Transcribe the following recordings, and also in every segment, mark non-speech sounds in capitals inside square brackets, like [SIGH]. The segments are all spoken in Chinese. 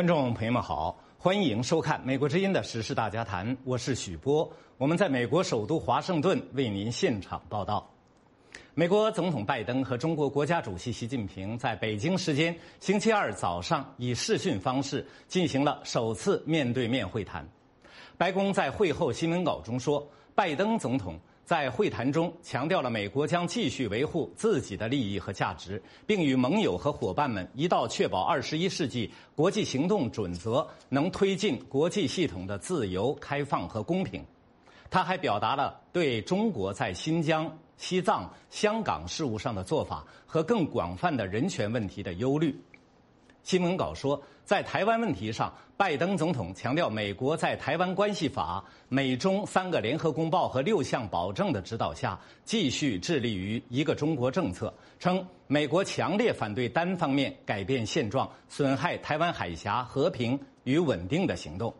观众朋友们好，欢迎收看《美国之音》的时事大家谈，我是许波，我们在美国首都华盛顿为您现场报道。美国总统拜登和中国国家主席习近平在北京时间星期二早上以视讯方式进行了首次面对面会谈。白宫在会后新闻稿中说，拜登总统。在会谈中强调了美国将继续维护自己的利益和价值，并与盟友和伙伴们一道确保二十一世纪国际行动准则能推进国际系统的自由、开放和公平。他还表达了对中国在新疆、西藏、香港事务上的做法和更广泛的人权问题的忧虑。新闻稿说，在台湾问题上，拜登总统强调，美国在《台湾关系法》、美中三个联合公报和六项保证的指导下，继续致力于一个中国政策。称美国强烈反对单方面改变现状、损害台湾海峡和平与稳定的行动。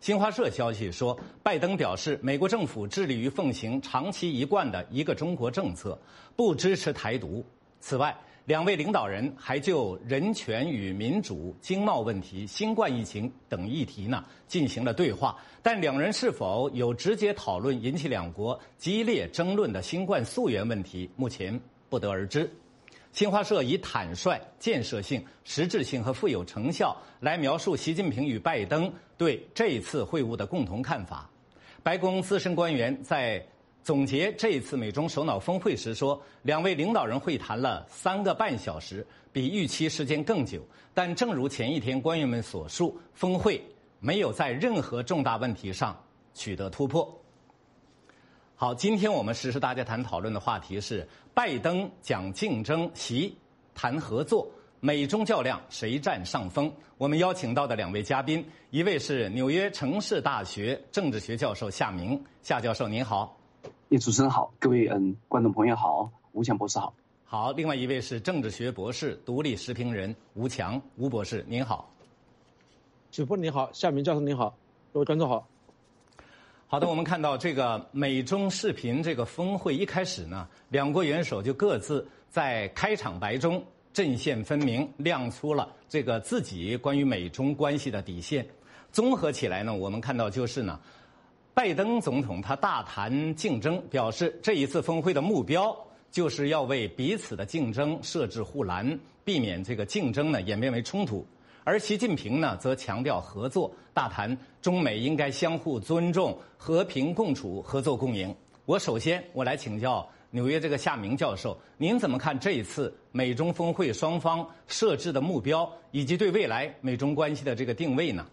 新华社消息说，拜登表示，美国政府致力于奉行长期一贯的一个中国政策，不支持台独。此外，两位领导人还就人权与民主、经贸问题、新冠疫情等议题呢进行了对话，但两人是否有直接讨论引起两国激烈争论的新冠溯源问题，目前不得而知。新华社以坦率、建设性、实质性和富有成效来描述习近平与拜登对这次会晤的共同看法。白宫资深官员在。总结这一次美中首脑峰会时说，两位领导人会谈了三个半小时，比预期时间更久。但正如前一天官员们所述，峰会没有在任何重大问题上取得突破。好，今天我们实时大家谈讨论的话题是：拜登讲竞争，习谈合作，美中较量谁占上风？我们邀请到的两位嘉宾，一位是纽约城市大学政治学教授夏明，夏教授您好。叶主持人好，各位嗯观众朋友好，吴强博士好，好，另外一位是政治学博士、独立时评人吴强，吴博士您好，主播你好，夏明教授您好，各位观众好，好的，我们看到这个美中视频这个峰会一开始呢，两国元首就各自在开场白中阵线分明，亮出了这个自己关于美中关系的底线，综合起来呢，我们看到就是呢。拜登总统他大谈竞争，表示这一次峰会的目标就是要为彼此的竞争设置护栏，避免这个竞争呢演变为冲突。而习近平呢则强调合作，大谈中美应该相互尊重、和平共处、合作共赢。我首先我来请教纽约这个夏明教授，您怎么看这一次美中峰会双方设置的目标，以及对未来美中关系的这个定位呢？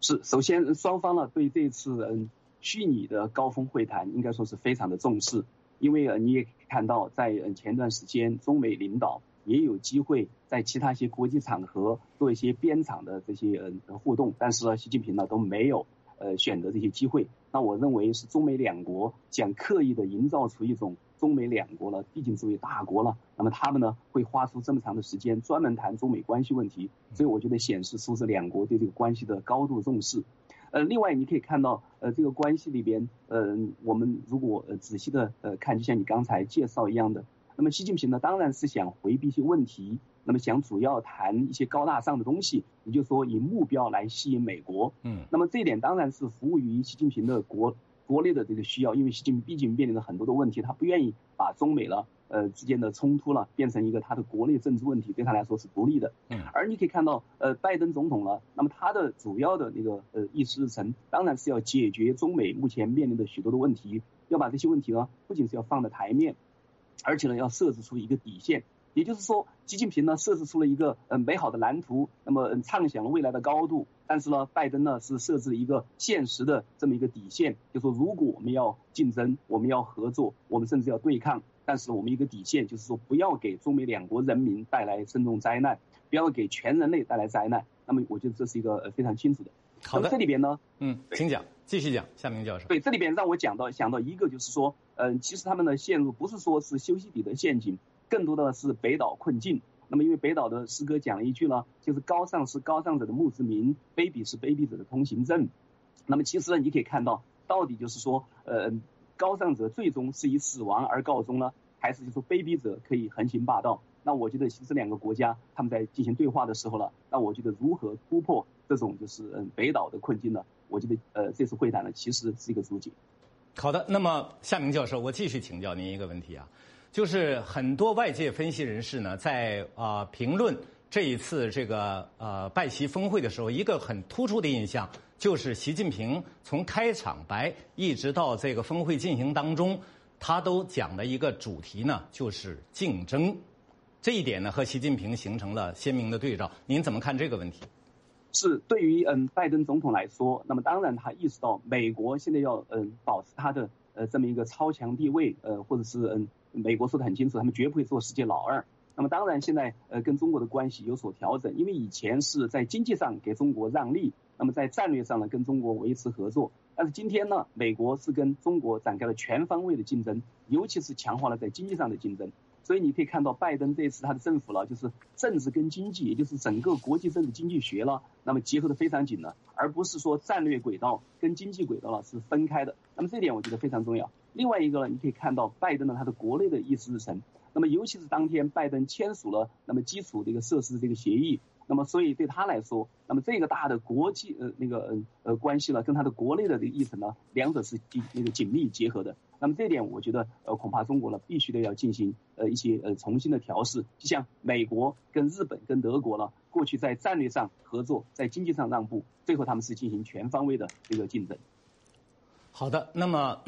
是，首先双方呢对这次嗯虚拟的高峰会谈应该说是非常的重视，因为呃你也看到在嗯前段时间中美领导也有机会在其他一些国际场合做一些边场的这些嗯互动，但是呢习近平呢都没有呃选择这些机会，那我认为是中美两国想刻意的营造出一种。中美两国了，毕竟作为大国了，那么他们呢会花出这么长的时间专门谈中美关系问题，所以我觉得显示出这两国对这个关系的高度重视。呃，另外你可以看到，呃，这个关系里边，呃，我们如果呃仔细的呃看，就像你刚才介绍一样的，那么习近平呢当然是想回避一些问题，那么想主要谈一些高大上的东西，也就是说以目标来吸引美国。嗯，那么这一点当然是服务于习近平的国。国内的这个需要，因为习近平毕竟面临着很多的问题，他不愿意把中美了呃之间的冲突了变成一个他的国内政治问题，对他来说是不利的。嗯。而你可以看到，呃，拜登总统了，那么他的主要的那个呃议事日程，当然是要解决中美目前面临的许多的问题，要把这些问题呢，不仅是要放在台面，而且呢，要设置出一个底线。也就是说，习近平呢设置出了一个嗯美好的蓝图，那么嗯畅想了未来的高度。但是呢，拜登呢是设置了一个现实的这么一个底线，就说如果我们要竞争，我们要合作，我们甚至要对抗，但是我们一个底线就是说不要给中美两国人民带来深重灾难，不要给全人类带来灾难。那么我觉得这是一个非常清楚的。好的，这里边呢，嗯，请讲，继续讲，夏明教授。对，这里边让我讲到想到一个就是说，嗯，其实他们的陷入不是说是修昔底德陷阱。更多的是北岛困境。那么，因为北岛的诗歌讲了一句呢，就是高尚是高尚者的墓志铭，卑鄙是卑鄙者的通行证。那么，其实呢，你可以看到，到底就是说，呃，高尚者最终是以死亡而告终呢，还是就说卑鄙者可以横行霸道？那我觉得，其实两个国家他们在进行对话的时候了，那我觉得如何突破这种就是嗯北岛的困境呢？我觉得呃这次会谈呢，其实是一个注解。好的，那么夏明教授，我继续请教您一个问题啊，就是很多外界分析人士呢，在啊评论这一次这个呃拜习峰会的时候，一个很突出的印象就是习近平从开场白一直到这个峰会进行当中。他都讲的一个主题呢，就是竞争，这一点呢和习近平形成了鲜明的对照。您怎么看这个问题？是对于嗯拜登总统来说，那么当然他意识到美国现在要嗯保持他的呃这么一个超强地位，呃或者是嗯美国说的很清楚，他们绝不会做世界老二。那么当然现在呃跟中国的关系有所调整，因为以前是在经济上给中国让利，那么在战略上呢跟中国维持合作。但是今天呢，美国是跟中国展开了全方位的竞争，尤其是强化了在经济上的竞争。所以你可以看到，拜登这次他的政府了，就是政治跟经济，也就是整个国际政治经济学了，那么结合的非常紧了，而不是说战略轨道跟经济轨道了是分开的。那么这点我觉得非常重要。另外一个呢，你可以看到拜登呢他的国内的议事日程，那么尤其是当天拜登签署了那么基础的一个设施这个协议。那么，所以对他来说，那么这个大的国际呃那个呃关系呢，跟他的国内的这个议程呢，两者是紧那个紧密结合的。那么这点，我觉得呃恐怕中国呢必须得要进行呃一些呃重新的调试。就像美国跟日本跟德国呢，过去在战略上合作，在经济上让步，最后他们是进行全方位的这个竞争。好的，那么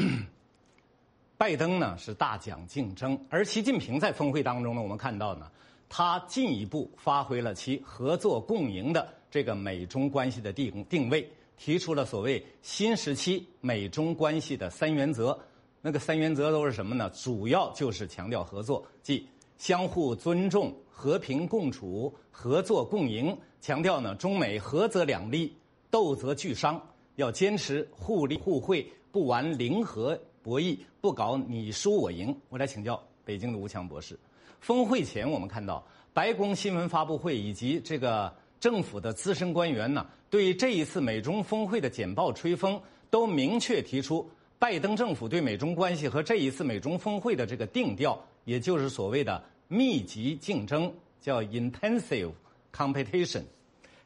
拜登呢是大讲竞争，而习近平在峰会当中呢，我们看到呢。他进一步发挥了其合作共赢的这个美中关系的定定位，提出了所谓新时期美中关系的三原则。那个三原则都是什么呢？主要就是强调合作，即相互尊重、和平共处、合作共赢。强调呢，中美合则两利，斗则俱伤，要坚持互利互惠，不玩零和博弈，不搞你输我赢。我来请教北京的吴强博士。峰会前，我们看到白宫新闻发布会以及这个政府的资深官员呢，对这一次美中峰会的简报吹风，都明确提出，拜登政府对美中关系和这一次美中峰会的这个定调，也就是所谓的密集竞争，叫 intensive competition，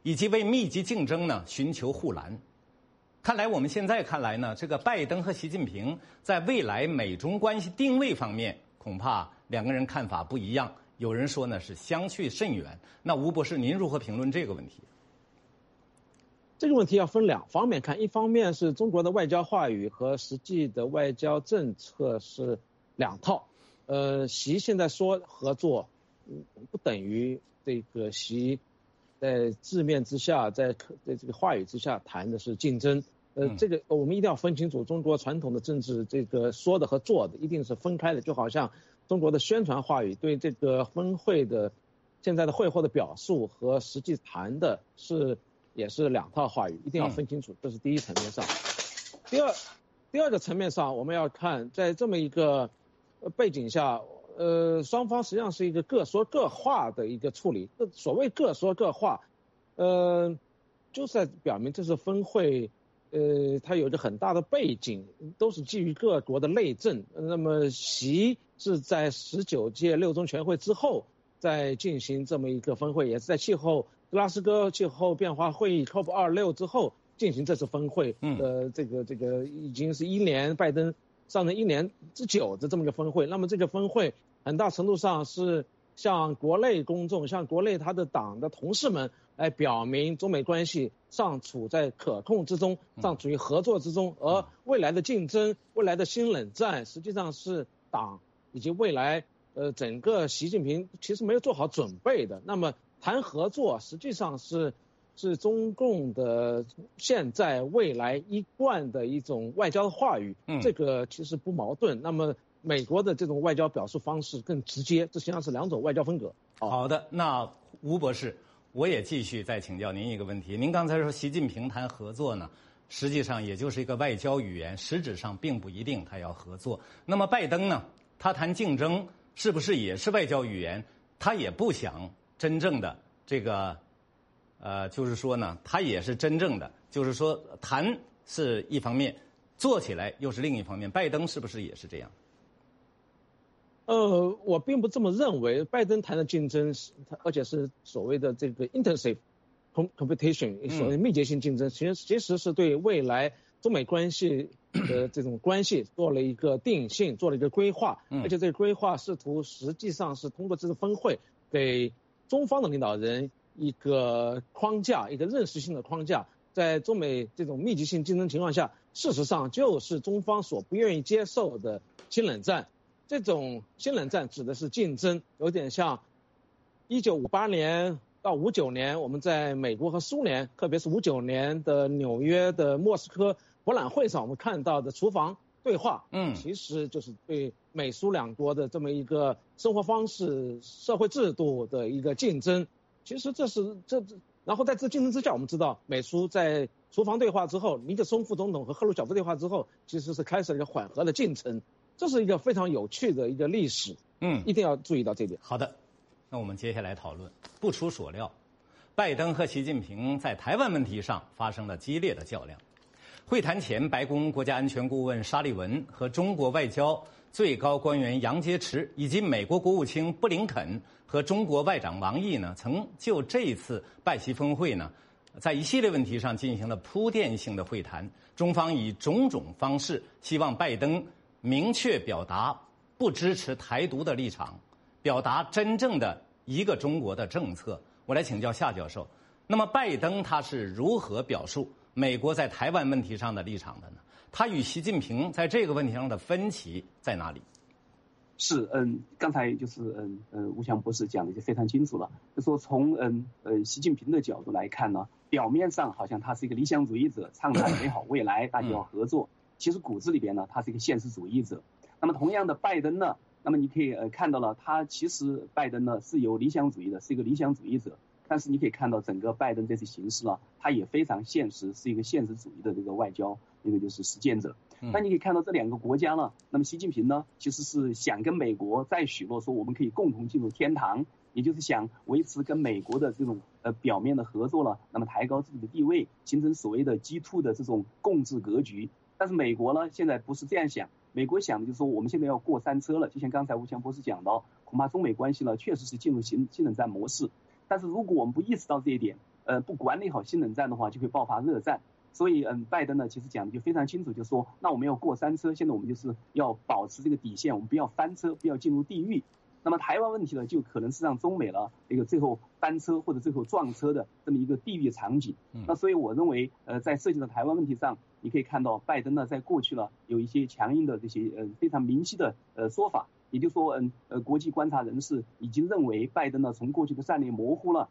以及为密集竞争呢寻求护栏。看来我们现在看来呢，这个拜登和习近平在未来美中关系定位方面，恐怕。两个人看法不一样，有人说呢是相去甚远。那吴博士，您如何评论这个问题？这个问题要分两方面看，一方面是中国的外交话语和实际的外交政策是两套。呃，习现在说合作，不等于这个习在字面之下，在在这个话语之下谈的是竞争。呃，这个我们一定要分清楚，中国传统的政治这个说的和做的一定是分开的，就好像。中国的宣传话语对这个峰会的现在的会后的表述和实际谈的是也是两套话语，一定要分清楚。这是第一层面上。第二，第二个层面上，我们要看在这么一个背景下，呃，双方实际上是一个各说各话的一个处理。所谓各说各话，呃，就是在表明这是峰会，呃，它有着很大的背景，都是基于各国的内政。那么习。是在十九届六中全会之后再进行这么一个峰会，也是在气候格拉斯哥气候变化会议 COP 二六之后进行这次峰会。嗯。呃，这个这个已经是一年拜登上任一年之久的这么一个峰会。那么这个峰会很大程度上是向国内公众、向国内他的党的同事们来表明中美关系尚处在可控之中，尚处于合作之中，而未来的竞争、未来的新冷战实际上是党。以及未来，呃，整个习近平其实没有做好准备的。那么谈合作，实际上是是中共的现在未来一贯的一种外交的话语。嗯，这个其实不矛盾。那么美国的这种外交表述方式更直接，这实际上是两种外交风格。好的，那吴博士，我也继续再请教您一个问题。您刚才说习近平谈合作呢，实际上也就是一个外交语言，实质上并不一定他要合作。那么拜登呢？他谈竞争是不是也是外交语言？他也不想真正的这个，呃，就是说呢，他也是真正的，就是说谈是一方面，做起来又是另一方面。拜登是不是也是这样？呃，我并不这么认为。拜登谈的竞争是，而且是所谓的这个 intensive competition，所谓密集性竞争，其实其实是对未来中美关系的 [COUGHS] 这种关系做了一个定性，做了一个规划。而且这个规划试图实际上是通过这次峰会给中方的领导人一个框架，一个认识性的框架。在中美这种密集性竞争情况下，事实上就是中方所不愿意接受的新冷战。这种新冷战指的是竞争，有点像一九五八年到五九年我们在美国和苏联，特别是五九年的纽约的莫斯科博览会上我们看到的厨房对话，嗯，其实就是对美苏两国的这么一个生活方式、社会制度的一个竞争。其实这是这这。然后在这竞争之下，我们知道美苏在厨房对话之后，尼克松副总统和赫鲁晓夫对话之后，其实是开始了一个缓和的进程，这是一个非常有趣的一个历史。嗯，一定要注意到这点。好的，那我们接下来讨论。不出所料，拜登和习近平在台湾问题上发生了激烈的较量。会谈前，白宫国家安全顾问沙利文和中国外交最高官员杨洁篪以及美国国务卿布林肯。和中国外长王毅呢，曾就这一次拜习峰会呢，在一系列问题上进行了铺垫性的会谈。中方以种种方式希望拜登明确表达不支持台独的立场，表达真正的一个中国的政策。我来请教夏教授，那么拜登他是如何表述美国在台湾问题上的立场的呢？他与习近平在这个问题上的分歧在哪里？是，嗯，刚才就是，嗯，呃，吴强博士讲的就非常清楚了，就说从，嗯，呃，习近平的角度来看呢，表面上好像他是一个理想主义者，畅谈美好未来，大家要合作，其实骨子里边呢，他是一个现实主义者。那么同样的，拜登呢，那么你可以呃看到了，他其实拜登呢是有理想主义的，是一个理想主义者。但是你可以看到，整个拜登这次形势呢，他也非常现实，是一个现实主义的这个外交，那个就是实践者。那你可以看到这两个国家呢，那么习近平呢，其实是想跟美国再许诺说，我们可以共同进入天堂，也就是想维持跟美国的这种呃表面的合作了，那么抬高自己的地位，形成所谓的 G two 的这种共治格局。但是美国呢，现在不是这样想，美国想的就是说，我们现在要过山车了，就像刚才吴强博士讲到，恐怕中美关系呢，确实是进入新新冷战模式。但是如果我们不意识到这一点，呃，不管理好新冷战的话，就会爆发热战。所以，嗯，拜登呢，其实讲的就非常清楚，就说，那我们要过山车，现在我们就是要保持这个底线，我们不要翻车，不要进入地狱。那么台湾问题呢，就可能是让中美呢一个最后翻车或者最后撞车的这么一个地域场景。那所以我认为，呃，在涉及到台湾问题上，你可以看到拜登呢，在过去呢，有一些强硬的这些，呃，非常明晰的，呃，说法。也就是说，嗯，呃，国际观察人士已经认为，拜登呢从过去的战略模糊了，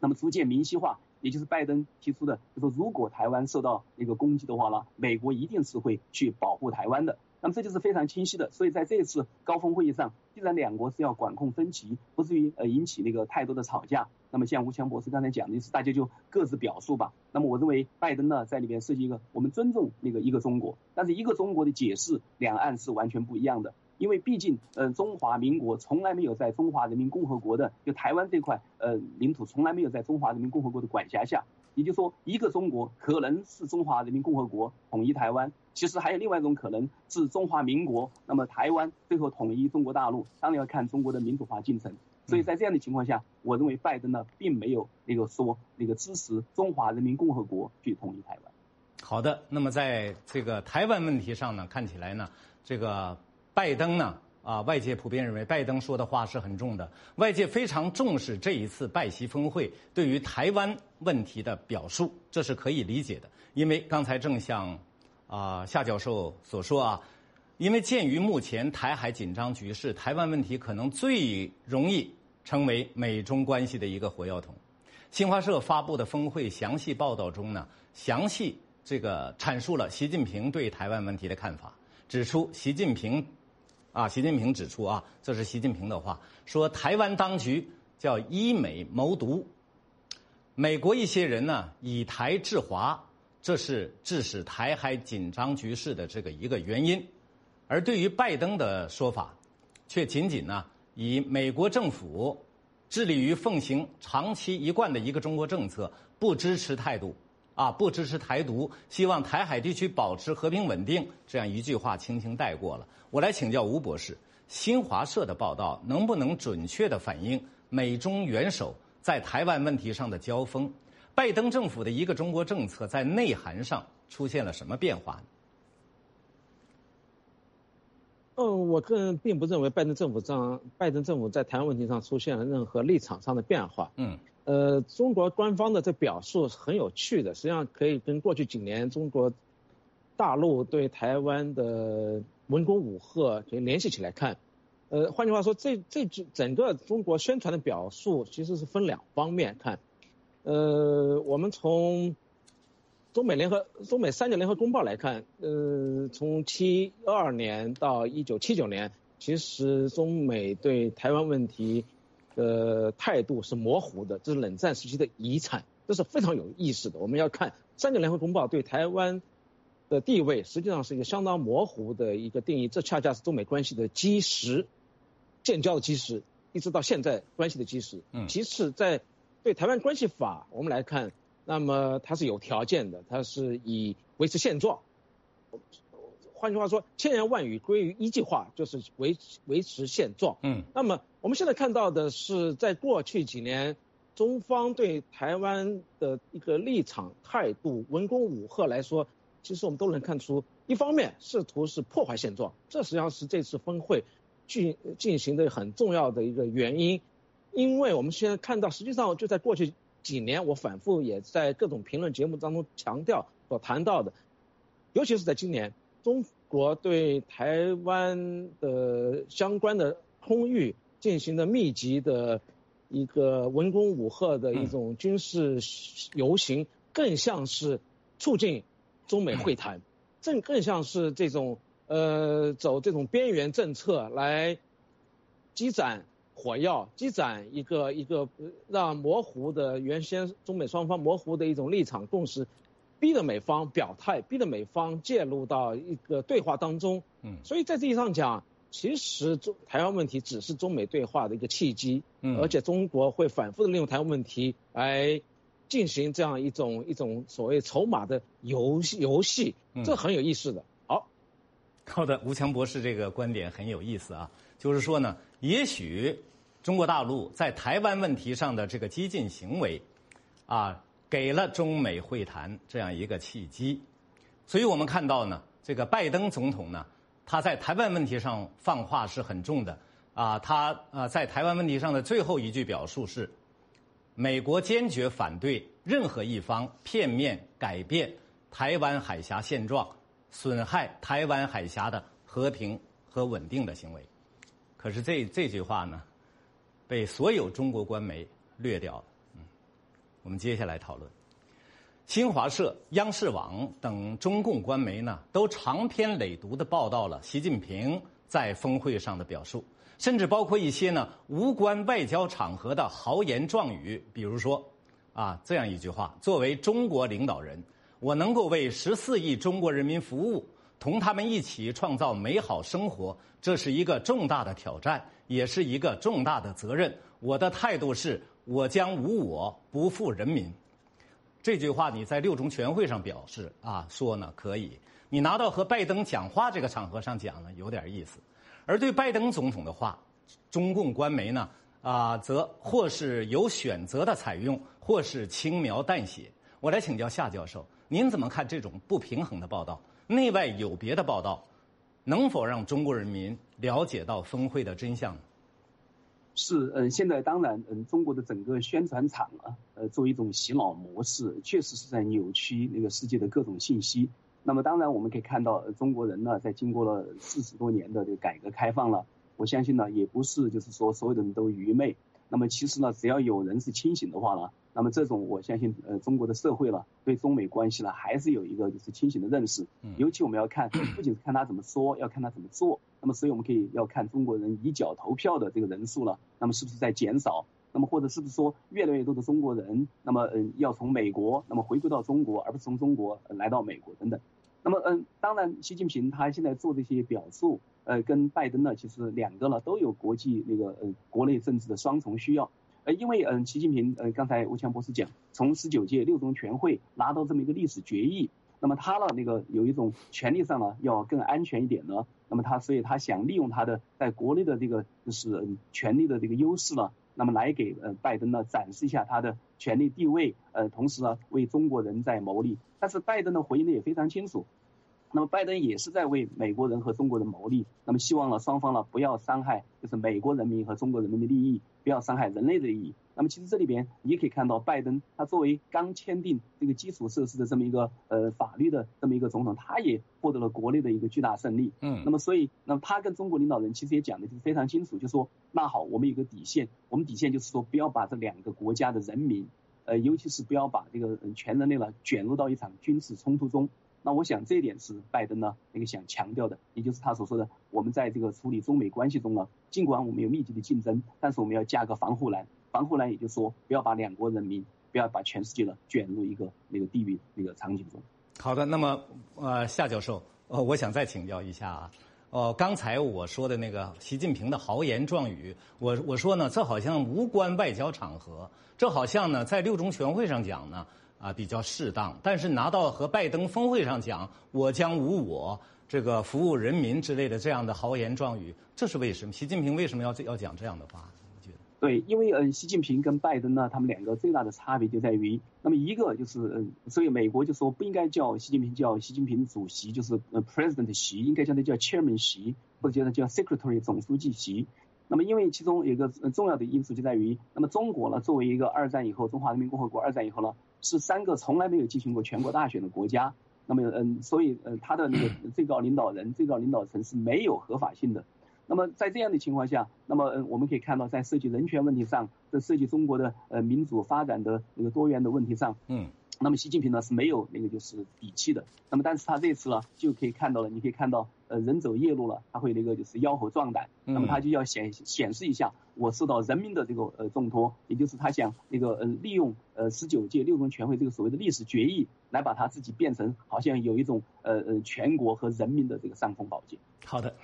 那么逐渐明晰化。也就是拜登提出的，就说如果台湾受到一个攻击的话呢，美国一定是会去保护台湾的。那么这就是非常清晰的。所以在这次高峰会议上，既然两国是要管控分歧，不至于呃引起那个太多的吵架，那么像吴强博士刚才讲的是，大家就各自表述吧。那么我认为拜登呢在里面设计一个，我们尊重那个一个中国，但是一个中国的解释，两岸是完全不一样的。因为毕竟，呃，中华民国从来没有在中华人民共和国的就台湾这块呃领土从来没有在中华人民共和国的管辖下，也就是说，一个中国可能是中华人民共和国统一台湾，其实还有另外一种可能是中华民国，那么台湾最后统一中国大陆，当然要看中国的民主化进程。所以在这样的情况下，我认为拜登呢并没有那个说那个支持中华人民共和国去统一台湾。好的，那么在这个台湾问题上呢，看起来呢这个。拜登呢？啊，外界普遍认为拜登说的话是很重的。外界非常重视这一次拜习峰会对于台湾问题的表述，这是可以理解的。因为刚才正像啊夏教授所说啊，因为鉴于目前台海紧张局势，台湾问题可能最容易成为美中关系的一个火药桶。新华社发布的峰会详细报道中呢，详细这个阐述了习近平对台湾问题的看法，指出习近平。啊，习近平指出啊，这是习近平的话，说台湾当局叫以美谋独，美国一些人呢以台制华，这是致使台海紧张局势的这个一个原因。而对于拜登的说法，却仅仅呢以美国政府致力于奉行长期一贯的一个中国政策，不支持态度。啊，不支持台独，希望台海地区保持和平稳定，这样一句话轻轻带过了。我来请教吴博士，新华社的报道能不能准确地反映美中元首在台湾问题上的交锋？拜登政府的一个中国政策在内涵上出现了什么变化？嗯，我个人并不认为拜登政府上，拜登政府在台湾问题上出现了任何立场上的变化。嗯，呃，中国官方的这表述是很有趣的，实际上可以跟过去几年中国大陆对台湾的文攻武吓可以联系起来看。呃，换句话说，这这整个中国宣传的表述其实是分两方面看。呃，我们从中美联合、中美三角联合公报来看，呃，从七二年到一九七九年，其实中美对台湾问题的态度是模糊的，这是冷战时期的遗产，这是非常有意思的。我们要看三九联合公报对台湾的地位，实际上是一个相当模糊的一个定义，这恰恰是中美关系的基石，建交的基石，一直到现在关系的基石。嗯。其次，在对台湾关系法，我们来看，那么它是有条件的，它是以维持现状。换句话说，千言万语归于一句话，就是维维持现状。嗯。那么我们现在看到的是，在过去几年，中方对台湾的一个立场态度，文攻武赫来说，其实我们都能看出，一方面试图是破坏现状，这实际上是这次峰会进进行的很重要的一个原因。因为我们现在看到，实际上就在过去几年，我反复也在各种评论节目当中强调所谈到的，尤其是在今年，中国对台湾的相关的空域进行的密集的一个文攻武赫的一种军事游行，更像是促进中美会谈，正更像是这种呃走这种边缘政策来积攒。火药积攒一个一个让模糊的原先中美双方模糊的一种立场共识，逼着美方表态，逼着美方介入到一个对话当中。嗯，所以在这意义上讲，其实中台湾问题只是中美对话的一个契机。嗯，而且中国会反复的利用台湾问题来进行这样一种一种所谓筹码的游戏游戏，这很有意思的。好，好的，吴强博士这个观点很有意思啊，就是说呢，也许。中国大陆在台湾问题上的这个激进行为，啊，给了中美会谈这样一个契机。所以我们看到呢，这个拜登总统呢，他在台湾问题上放话是很重的。啊，他啊，在台湾问题上的最后一句表述是：美国坚决反对任何一方片面改变台湾海峡现状、损害台湾海峡的和平和稳定的行为。可是这这句话呢？被所有中国官媒略掉了。我们接下来讨论。新华社、央视网等中共官媒呢，都长篇累牍的报道了习近平在峰会上的表述，甚至包括一些呢无关外交场合的豪言壮语，比如说啊这样一句话：作为中国领导人，我能够为十四亿中国人民服务，同他们一起创造美好生活，这是一个重大的挑战。也是一个重大的责任。我的态度是，我将无我，不负人民。这句话你在六中全会上表示啊，说呢可以。你拿到和拜登讲话这个场合上讲呢，有点意思。而对拜登总统的话，中共官媒呢啊，则或是有选择的采用，或是轻描淡写。我来请教夏教授，您怎么看这种不平衡的报道？内外有别的报道？能否让中国人民了解到峰会的真相？是，嗯，现在当然，嗯，中国的整个宣传场啊，呃，作为一种洗脑模式，确实是在扭曲那个世界的各种信息。那么，当然我们可以看到，中国人呢，在经过了四十多年的这个改革开放了，我相信呢，也不是就是说所有的人都愚昧。那么，其实呢，只要有人是清醒的话呢。那么这种我相信，呃，中国的社会了，对中美关系呢，还是有一个就是清醒的认识。尤其我们要看，不仅是看他怎么说，要看他怎么做。那么，所以我们可以要看中国人以脚投票的这个人数了，那么是不是在减少？那么或者是不是说越来越多的中国人，那么嗯，要从美国那么回归到中国，而不是从中国来到美国等等。那么嗯，当然，习近平他现在做这些表述，呃，跟拜登呢，其实两个呢都有国际那个呃国内政治的双重需要。因为嗯，习近平呃，刚才吴强博士讲，从十九届六中全会拿到这么一个历史决议，那么他呢那个有一种权力上呢要更安全一点呢，那么他所以他想利用他的在国内的这个就是权力的这个优势呢，那么来给呃拜登呢展示一下他的权力地位，呃同时呢为中国人在谋利。但是拜登的回应呢也非常清楚。那么拜登也是在为美国人和中国人谋利，那么希望呢双方呢不要伤害就是美国人民和中国人民的利益，不要伤害人类的利益。那么其实这里边你也可以看到，拜登他作为刚签订这个基础设施的这么一个呃法律的这么一个总统，他也获得了国内的一个巨大胜利。嗯。那么所以，那么他跟中国领导人其实也讲的就是非常清楚，就说那好，我们有个底线，我们底线就是说不要把这两个国家的人民，呃，尤其是不要把这个全人类呢卷入到一场军事冲突中。那我想这一点是拜登呢那个想强调的，也就是他所说的，我们在这个处理中美关系中呢，尽管我们有密集的竞争，但是我们要架个防护栏，防护栏也就是说不要把两国人民，不要把全世界呢卷入一个那个地狱那个场景中。好的，那么呃夏教授，呃我想再请教一下啊，哦刚才我说的那个习近平的豪言壮语，我我说呢这好像无关外交场合，这好像呢在六中全会上讲呢。啊，比较适当，但是拿到和拜登峰会上讲“我将无我”这个服务人民之类的这样的豪言壮语，这是为什么？习近平为什么要这要讲这样的话？我觉得对，因为嗯，习近平跟拜登呢，他们两个最大的差别就在于，那么一个就是嗯，所以美国就说不应该叫习近平叫习近平主席，就是呃 President 习，应该叫他叫 Chairman 习，或者叫他叫 Secretary 总书记习。那么因为其中有一个重要的因素就在于，那么中国呢，作为一个二战以后中华人民共和国二战以后呢。是三个从来没有进行过全国大选的国家，那么嗯，所以呃，他的那个 [CLEARS THROAT] 最高领导人、最高领导层是没有合法性的。那么在这样的情况下，那么嗯，我们可以看到，在涉及人权问题上，在涉及中国的呃民主发展的那个多元的问题上，嗯。那么习近平呢是没有那个就是底气的，那么但是他这次呢就可以看到了，你可以看到呃人走夜路了，他会那个就是吆喝壮胆，那么他就要显显示一下我受到人民的这个呃重托，也就是他想那个呃利用呃十九届六中全会这个所谓的历史决议来把他自己变成好像有一种呃呃全国和人民的这个尚方宝剑。好的，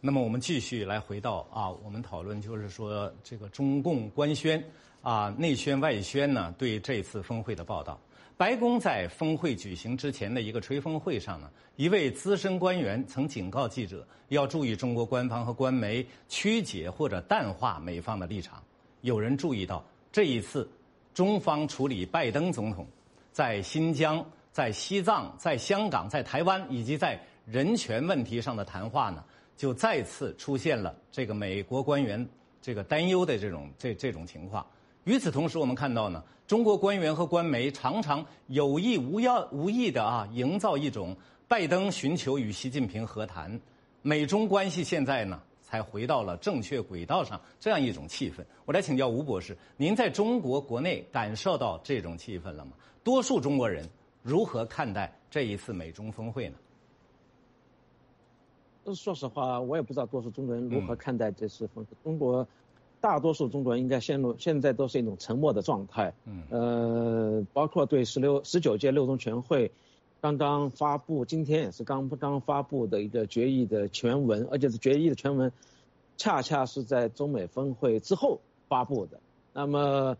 那么我们继续来回到啊，我们讨论就是说这个中共官宣。啊，内宣外宣呢？对这次峰会的报道，白宫在峰会举行之前的一个吹风会上呢，一位资深官员曾警告记者要注意中国官方和官媒曲解或者淡化美方的立场。有人注意到这一次，中方处理拜登总统在新疆、在西藏、在香港、在台湾以及在人权问题上的谈话呢，就再次出现了这个美国官员这个担忧的这种这这种情况。与此同时，我们看到呢，中国官员和官媒常常有意无要无意的啊，营造一种拜登寻求与习近平和谈，美中关系现在呢才回到了正确轨道上这样一种气氛。我来请教吴博士，您在中国国内感受到这种气氛了吗？多数中国人如何看待这一次美中峰会呢？说实话，我也不知道多数中国人如何看待这次峰会。中国。大多数中国人应该陷入现在都是一种沉默的状态，嗯，呃，包括对十六十九届六中全会刚刚发布，今天也是刚刚发布的一个决议的全文，而且是决议的全文，恰恰是在中美峰会之后发布的。那么，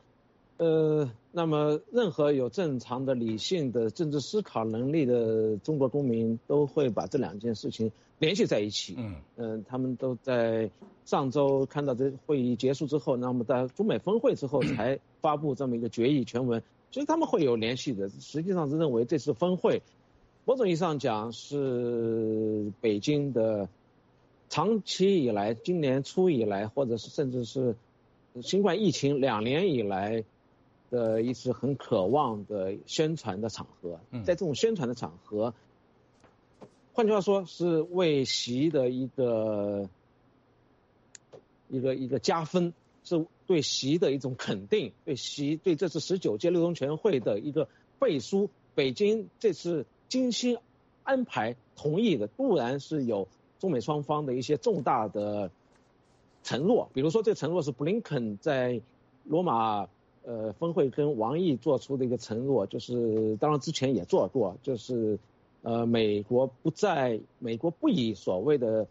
呃，那么任何有正常的理性的政治思考能力的中国公民都会把这两件事情。联系在一起，嗯嗯，他们都在上周看到这会议结束之后，那么在中美峰会之后才发布这么一个决议全文，其实他们会有联系的。实际上是认为这次峰会，某种意义上讲是北京的长期以来，今年初以来，或者是甚至是新冠疫情两年以来的一次很渴望的宣传的场合，在这种宣传的场合。换句话说，是为习的一个一个一个加分，是对习的一种肯定，对习对这次十九届六中全会的一个背书。北京这次精心安排同意的，固然是有中美双方的一些重大的承诺，比如说这个承诺是布林肯在罗马呃峰会跟王毅做出的一个承诺，就是当然之前也做过，就是。呃，美国不在，美国不以所谓的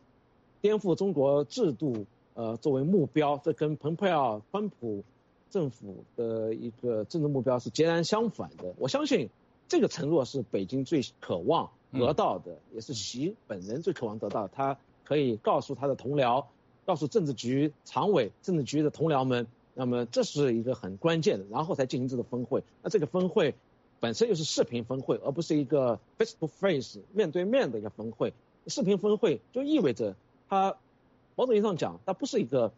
颠覆中国制度呃作为目标，这跟蓬佩奥、川普政府的一个政治目标是截然相反的。我相信这个承诺是北京最渴望得到的，也是习本人最渴望得到。他可以告诉他的同僚，告诉政治局常委、政治局的同僚们，那么这是一个很关键的，然后才进行这个峰会。那这个峰会本身又是视频峰会，而不是一个 face to face 面对面的一个峰会。视频峰会就意味着它某种意义上讲，它不是一个。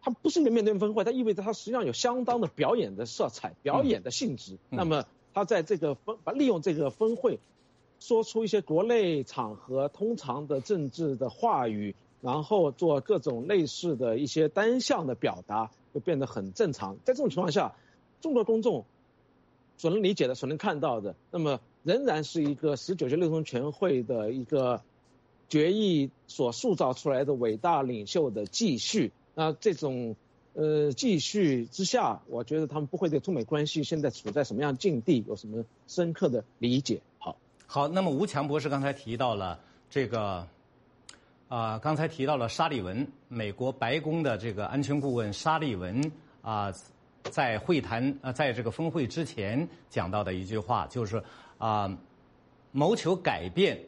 它不是一个面对面峰会，它意味着它实际上有相当的表演的色彩、表演的性质。那么，它在这个峰，利用这个峰会，说出一些国内场合通常的政治的话语，然后做各种类似的一些单向的表达，就变得很正常。在这种情况下，中国公众所能理解的、所能看到的，那么仍然是一个十九届六中全会的一个决议所塑造出来的伟大领袖的继续。那这种呃继续之下，我觉得他们不会对中美关系现在处在什么样境地有什么深刻的理解。好，好，那么吴强博士刚才提到了这个啊，刚才提到了沙利文，美国白宫的这个安全顾问沙利文啊，在会谈啊，在这个峰会之前讲到的一句话，就是啊，谋求改变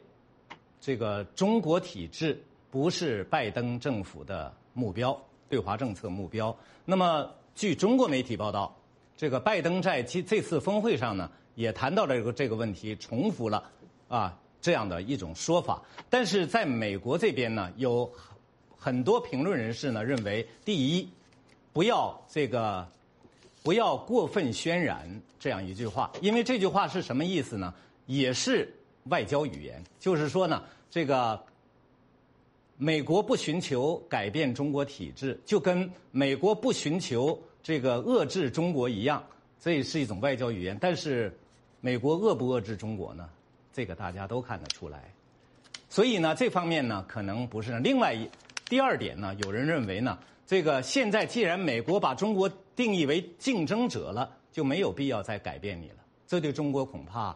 这个中国体制不是拜登政府的目标。对华政策目标。那么，据中国媒体报道，这个拜登在这这次峰会上呢，也谈到了这个这个问题，重复了啊这样的一种说法。但是，在美国这边呢，有很多评论人士呢认为，第一，不要这个不要过分渲染这样一句话，因为这句话是什么意思呢？也是外交语言，就是说呢，这个。美国不寻求改变中国体制，就跟美国不寻求这个遏制中国一样，这也是一种外交语言。但是，美国遏不遏制中国呢？这个大家都看得出来。所以呢，这方面呢，可能不是。另外一第二点呢，有人认为呢，这个现在既然美国把中国定义为竞争者了，就没有必要再改变你了。这对中国恐怕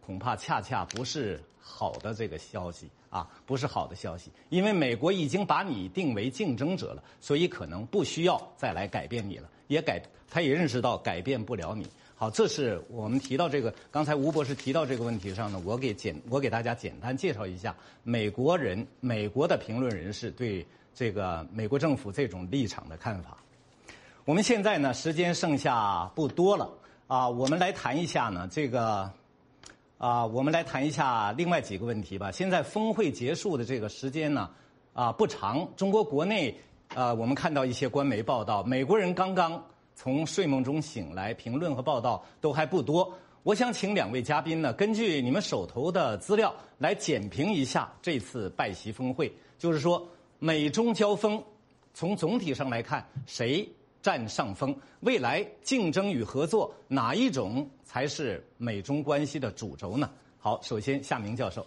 恐怕恰恰不是好的这个消息。啊，不是好的消息，因为美国已经把你定为竞争者了，所以可能不需要再来改变你了，也改，他也认识到改变不了你。好，这是我们提到这个，刚才吴博士提到这个问题上呢，我给简，我给大家简单介绍一下美国人、美国的评论人士对这个美国政府这种立场的看法。我们现在呢，时间剩下不多了啊，我们来谈一下呢这个。啊，我们来谈一下另外几个问题吧。现在峰会结束的这个时间呢，啊不长。中国国内，呃，我们看到一些官媒报道，美国人刚刚从睡梦中醒来，评论和报道都还不多。我想请两位嘉宾呢，根据你们手头的资料来简评一下这次拜习峰会。就是说，美中交锋，从总体上来看，谁？占上风，未来竞争与合作哪一种才是美中关系的主轴呢？好，首先夏明教授，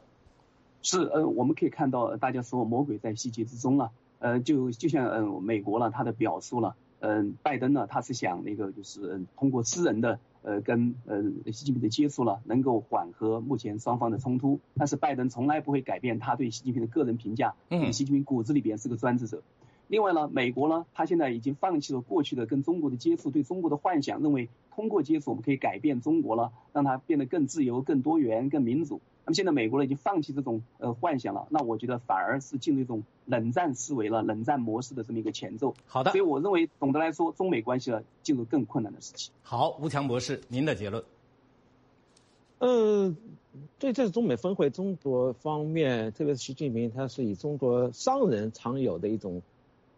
是呃，我们可以看到，大家说魔鬼在细节之中了，呃，就就像呃美国了，他的表述了，嗯，拜登呢，他是想那个就是通过私人的呃跟呃习近平的接触呢，能够缓和目前双方的冲突，但是拜登从来不会改变他对习近平的个人评价，嗯，习近平骨子里边是个专制者。另外呢，美国呢，他现在已经放弃了过去的跟中国的接触，对中国的幻想，认为通过接触我们可以改变中国了，让它变得更自由、更多元、更民主。那么现在美国呢已经放弃这种呃幻想了，那我觉得反而是进入一种冷战思维了、冷战模式的这么一个前奏。好的。所以我认为，总的来说，中美关系呢进入更困难的时期。好，吴强博士，您的结论。呃，对这次中美峰会，中国方面，特别是习近平，他是以中国商人常有的一种。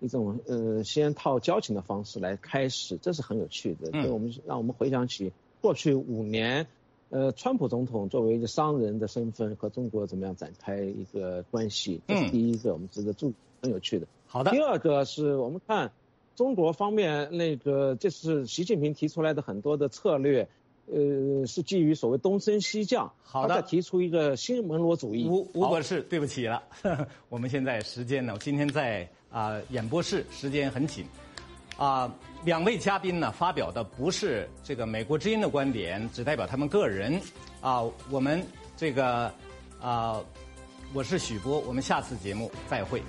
一种呃先套交情的方式来开始，这是很有趣的。嗯。我们让我们回想起过去五年，呃，川普总统作为一个商人的身份和中国怎么样展开一个关系，这是第一个我们值得注很有趣的。好的。第二个是我们看中国方面那个，这是习近平提出来的很多的策略，呃，是基于所谓东升西降。好的。提出一个新门罗主义。吴吴博士，对不起了，[LAUGHS] 我们现在时间呢，今天在。啊，演播室时间很紧，啊，两位嘉宾呢发表的不是这个美国之音的观点，只代表他们个人。啊，我们这个啊，我是许波，我们下次节目再会。